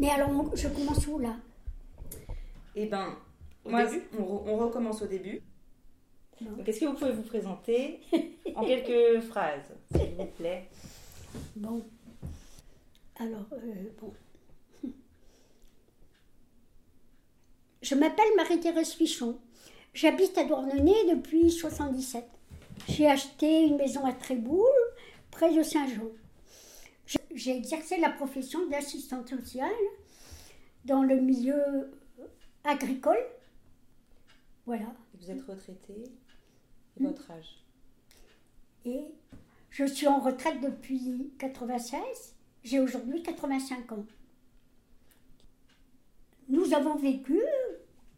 Mais alors, on- je commence où là? Eh ben, Au moi, début on, re- on recommence au début. Bon. Donc, est-ce que vous pouvez vous présenter en quelques phrases, s'il vous plaît? Bon. Alors, euh, bon. Je m'appelle Marie-Thérèse Fichon. J'habite à Douarnenez depuis 77. J'ai acheté une maison à Tréboul, près de Saint-Jean. J'ai exercé la profession d'assistante sociale dans le milieu agricole. Voilà. Vous êtes retraité et votre âge? Et je suis en retraite depuis 96. J'ai aujourd'hui 85 ans. Nous avons vécu,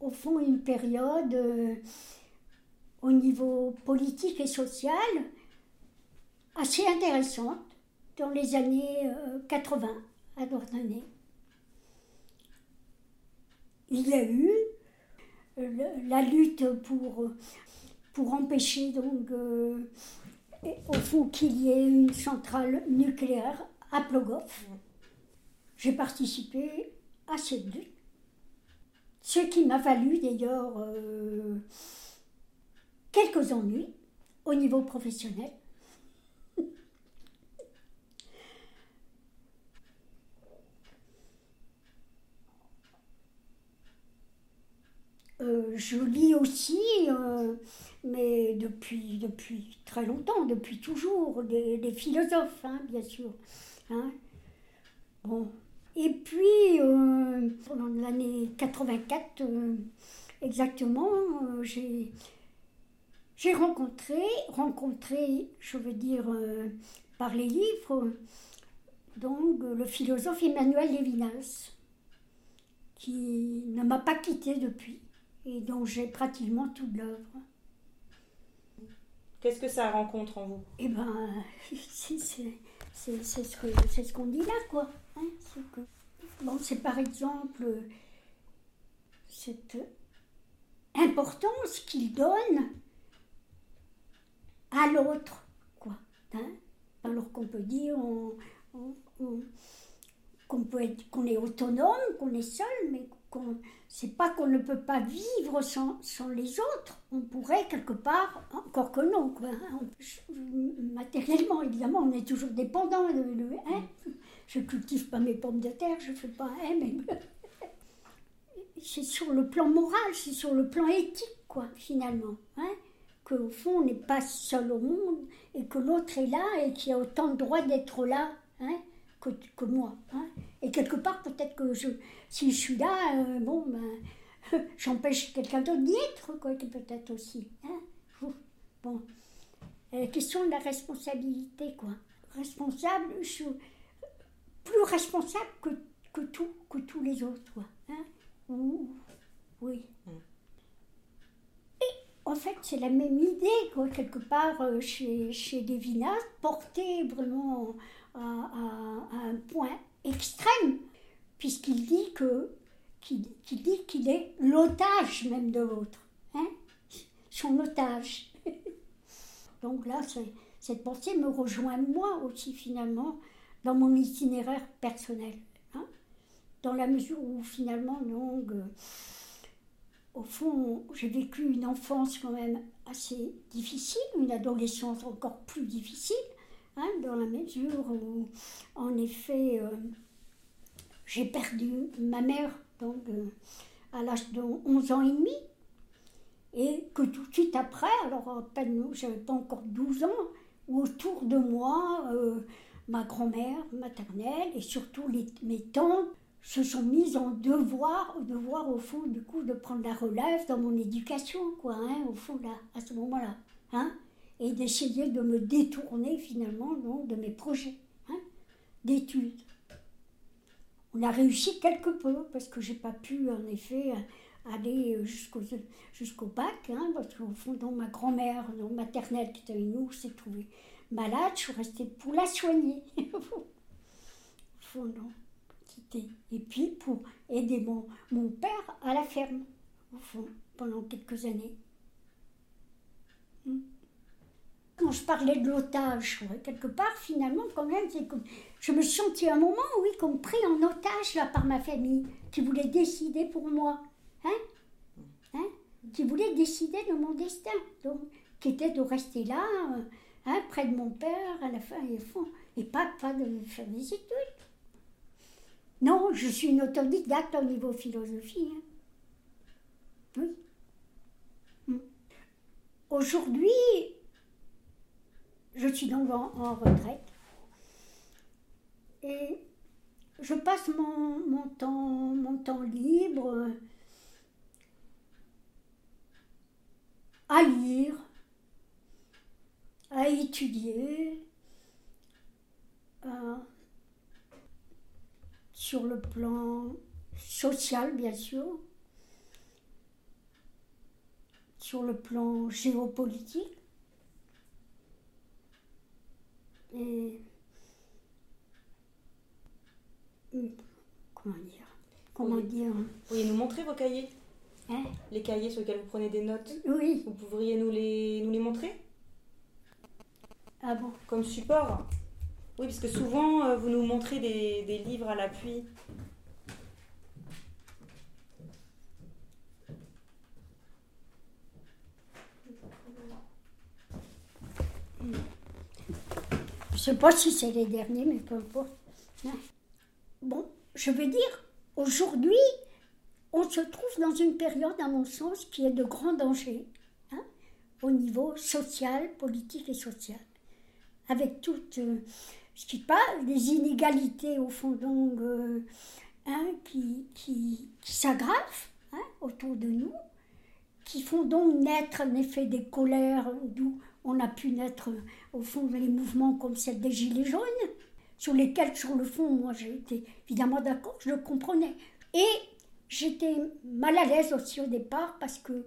au fond, une période euh, au niveau politique et social assez intéressante dans les années euh, 80 à Douarnenez. Il y a eu euh, la lutte pour, pour empêcher donc euh, au fond qu'il y ait une centrale nucléaire à Plogoff. J'ai participé à cette lutte. Ce qui m'a valu d'ailleurs euh, quelques ennuis au niveau professionnel. Euh, je lis aussi, euh, mais depuis, depuis très longtemps, depuis toujours, des, philosophes, hein, bien sûr. hein. Bon. Et puis, euh, pendant l'année 84, euh, exactement, j'ai, j'ai rencontré, rencontré, je veux dire, par les livres, donc le philosophe Emmanuel Lévinas, qui ne m'a pas quitté depuis et dont j'ai pratiquement toute l'œuvre. Qu'est-ce que ça rencontre en vous? Eh ben, c'est ce c'est ce qu'on dit là, quoi. hein, c'est que- Bon, c'est par exemple cette importance qu'il donne à l'autre, quoi. hein. Alors qu'on peut dire on- on- on- qu'on peut être, qu'on est autonome, qu'on est seul, mais qu'on c'est pas qu'on ne peut pas vivre sans, sans les autres. On pourrait quelque part, encore que non, quoi. hein. Matériellement, évidemment, on est toujours dépendant. De, de- hein. Je cultive pas mes pommes de terre, je fais pas. hein, mais c'est sur le plan moral, c'est sur le plan éthique, quoi, finalement. Hein, Qu'au fond, on n'est pas seul au monde et que l'autre est là et qu'il a autant de droit d'être là hein, que, que moi. hein. Et quelque part, peut-être que je, si je suis là, euh, bon, ben, j'empêche quelqu'un d'autre d'y être, quoi, peut-être aussi. Hein. Bon. La question de la responsabilité, quoi. Responsable, je suis plus responsable que, que, tout, que tous les autres, quoi. Hein. Ou- oui. Et en fait, c'est la même idée, quoi, quelque part, euh, chez, chez Lévinas, portée vraiment à, à- à un point extrême, puisqu'il dit que qu'il dit qu'il est l'otage même de l'autre, hein, son otage. Donc là, cette pensée me rejoint moi aussi finalement dans mon itinéraire personnel, hein, dans la mesure où finalement, donc, euh, au fond, j'ai vécu une enfance quand même assez difficile, une adolescence encore plus difficile, dans la mesure où, en effet, euh, j'ai perdu ma mère donc, euh, à l'âge de 11 ans et demi, et que tout de suite après, alors à peine, j'avais pas encore 12 ans, autour de moi, euh, ma grand-mère maternelle et surtout les- mes tantes se sont mises en devoir, au devoir au fond du coup de prendre la relève dans mon éducation, quoi, hein, au fond là, à ce moment-là, hein, et d'essayer de me détourner finalement de mes projets hein, d'études. On a réussi quelque peu parce que j'ai pas pu en effet aller jusqu'au bac, hein, parce qu'au fond, ma grand-mère maternelle qui était avec nous s'est trouvée malade, je suis restée pour la soigner. Et puis pour aider mon, mon père à la ferme, au fond, pendant quelques années. Hmm. Quand je parlais de l'otage, quelque part, finalement, quand même, je me sentais un moment, oui, comme pris en otage là, par ma famille, qui voulait décider pour moi. Hein hein qui voulait décider de mon destin. Donc, qui était de rester là, euh, hein, près de mon père, à la fin, et, pas, pas de faire des études. Non, je suis une autodidacte au niveau philosophie. Hein. Oui. Hmm. Aujourd'hui, je suis donc en, retraite. Et je passe mon, temps, libre à lire, à étudier, sur le plan social bien sûr, sur le plan géopolitique. Et comment dire Comment dire Vous pourriez nous montrer vos cahiers? Hein? Les cahiers sur lesquels vous prenez des notes? Oui. Vous pourriez nous les, nous les montrer? Ah bon? Comme support? Oui, parce que souvent, euh, vous nous montrez des, des livres à l'appui. Sais pas si c'est les derniers, mais peu importe. Hein. Bon, je veux dire, aujourd'hui, on se trouve dans une période, à mon sens, qui est de grand danger, hein, au niveau social, politique et social. Avec toutes, euh, ce qui parle des inégalités, au fond, donc, euh, hein, qui, qui, s'aggravent autour de nous, qui font donc naître en effet des colères, d'où on a pu naître au fond les mouvements comme celle des Gilets jaunes, sur lesquels, sur le fond, moi j'étais évidemment d'accord, je le comprenais. Et j'étais mal à l'aise aussi au départ parce que.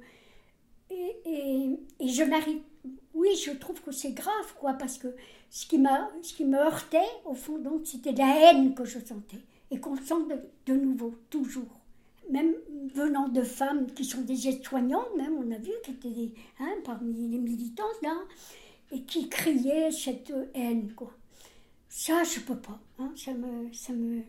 Et, et, je n'arrive. Oui, je trouve que c'est grave, quoi, parce que ce qui, m'a, ce qui me heurtait, au fond, donc, c'était la haine que je sentais. Et qu'on sent de, de nouveau, toujours même venant de femmes qui sont des aides-soignantes, même on a vu, qui étaient hein, parmi les militantes là, et qui criaient cette haine, quoi. Ça, je peux pas. Hein, ça me, ça me,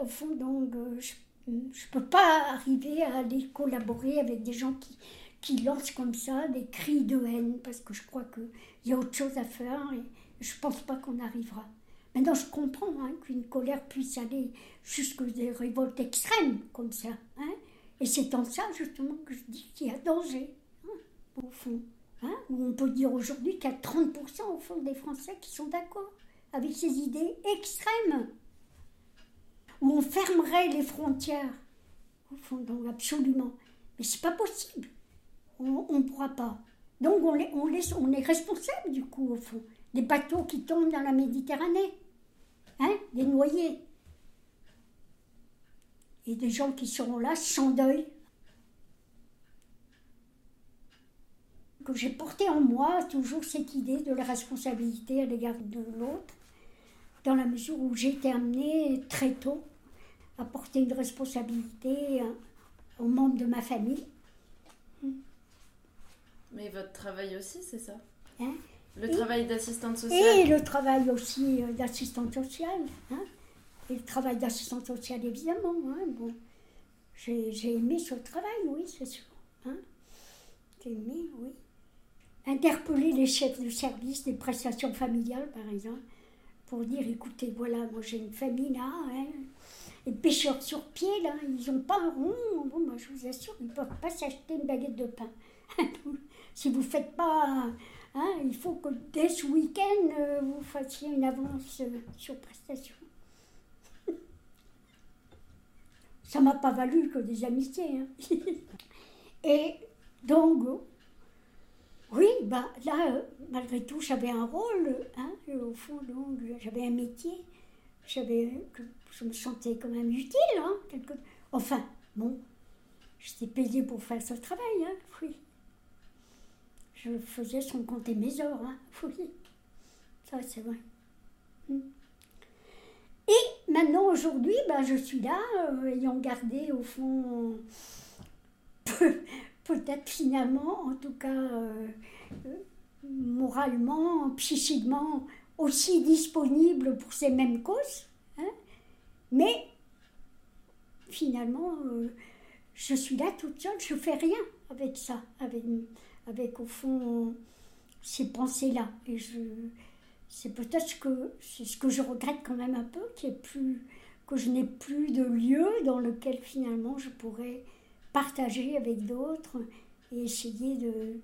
au fond, donc, euh, je, je peux pas arriver à aller collaborer avec des gens qui, qui lancent comme ça des cris de haine, parce que je crois qu'il y a autre chose à faire et je pense pas qu'on arrivera. Maintenant, je comprends hein, qu'une colère puisse aller jusque des révoltes extrêmes comme ça. Hein. Et c'est en ça, justement, que je dis qu'il y a danger, hein, au fond. Hein, où on peut dire aujourd'hui qu'il y a 30% au fond des Français qui sont d'accord avec ces idées extrêmes. Où on fermerait les frontières. Au fond, donc absolument. Mais c'est pas possible. On ne pourra pas. Donc on, est responsable du coup, au fond, des bateaux qui tombent dans la Méditerranée. Hein, des noyés. Et des gens qui seront là sans deuil. Que j'ai porté en moi toujours cette idée de la responsabilité à l'égard de l'autre, dans la mesure où j'ai été amenée très tôt à porter une responsabilité hein, aux membres de ma famille. Mais votre travail aussi, c'est ça? Hein? Le travail d'assistante sociale. Et le travail aussi euh, d'assistante sociale. Hein. Et le travail d'assistante sociale, évidemment. Hein. Bon, j'ai aimé ce travail, oui, c'est sûr. Hein. J'ai aimé, oui. Interpeller les chefs de service des prestations familiales, par exemple, pour dire écoutez, voilà, moi j'ai une famille là, hein, les pêcheurs sur pied, là, ils n'ont pas un rond. Bon, moi je vous assure, ils ne peuvent pas s'acheter une baguette de pain. si vous ne faites pas Hein, il faut que dès ce week-end, euh, vous fassiez une avance euh, sur prestation. Ça m'a pas valu que des amitiés. Hein. Et donc, oui, bah, là, euh, malgré tout, j'avais un rôle, hein, au fond, donc, j'avais un métier, je me sentais quand même utile, hein, quelque... enfin, bon, j'étais payée pour faire ce travail, hein, oui je faisais son compter mes heures, hein. oui. Ça, c'est vrai. Hmm. Et maintenant, aujourd'hui, ben, je suis là, euh, ayant gardé au fond, peut-être finalement, en tout cas, euh, euh, moralement, psychiquement aussi disponible pour ces mêmes causes. Hein. Mais finalement, je suis là toute seule, je fais rien avec ça, avec, avec au fond ces pensées-là. Et je, c'est peut-être que c'est ce que je regrette quand même un peu, qu'il plus, que je n'ai plus de lieu dans lequel finalement je pourrais partager avec d'autres et essayer de,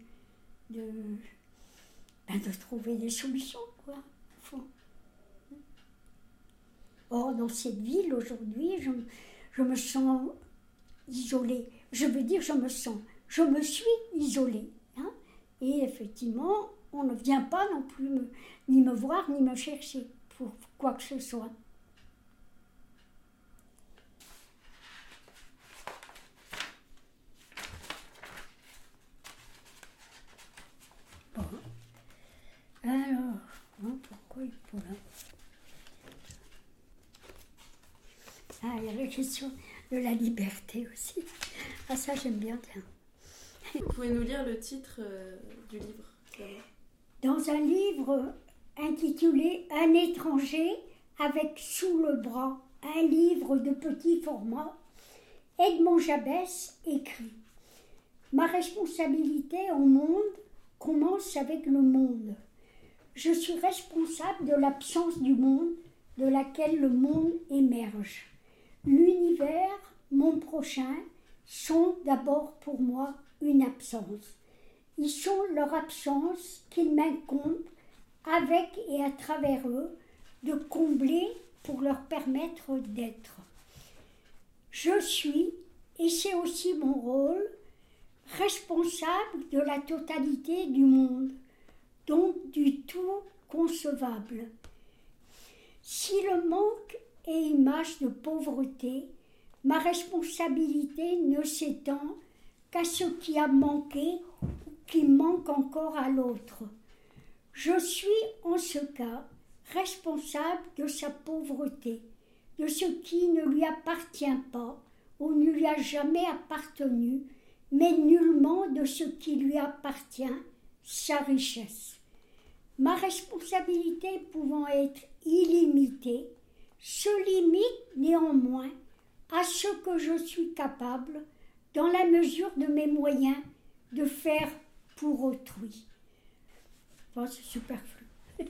de, ben, de trouver des solutions, quoi. Or, dans cette ville, aujourd'hui, je, je me sens isolée. Je veux dire, je me sens, je me suis isolée. Hein. et effectivement, on ne vient pas non plus ni me voir, ni me chercher pour quoi que ce soit. Bon. Alors, hein, pourquoi il faut là Ah, il y a la question de la liberté aussi. Ah, ça, j'aime bien. Vous pouvez nous lire le titre euh, du livre Dans un livre intitulé Un étranger avec sous le bras un livre de petit format, Edmond Jabès écrit Ma responsabilité au monde commence avec le monde. Je suis responsable de l'absence du monde de laquelle le monde émerge. L'univers, mon prochain, sont d'abord pour moi une absence. Ils sont leur absence qu'il m'incombe, avec et à travers eux, de combler pour leur permettre d'être. Je suis, et c'est aussi mon rôle, responsable de la totalité du monde, donc du tout concevable. Si le manque et image de pauvreté, ma responsabilité ne s'étend qu'à ce qui a manqué qui manque encore à l'autre. Je suis en ce cas responsable de sa pauvreté, de ce qui ne lui appartient pas ou ne lui a jamais appartenu, mais nullement de ce qui lui appartient, sa richesse. Ma responsabilité pouvant être illimitée, se limite néanmoins à ce que je suis capable, dans la mesure de mes moyens, de faire pour autrui. Bon, c'est superflu.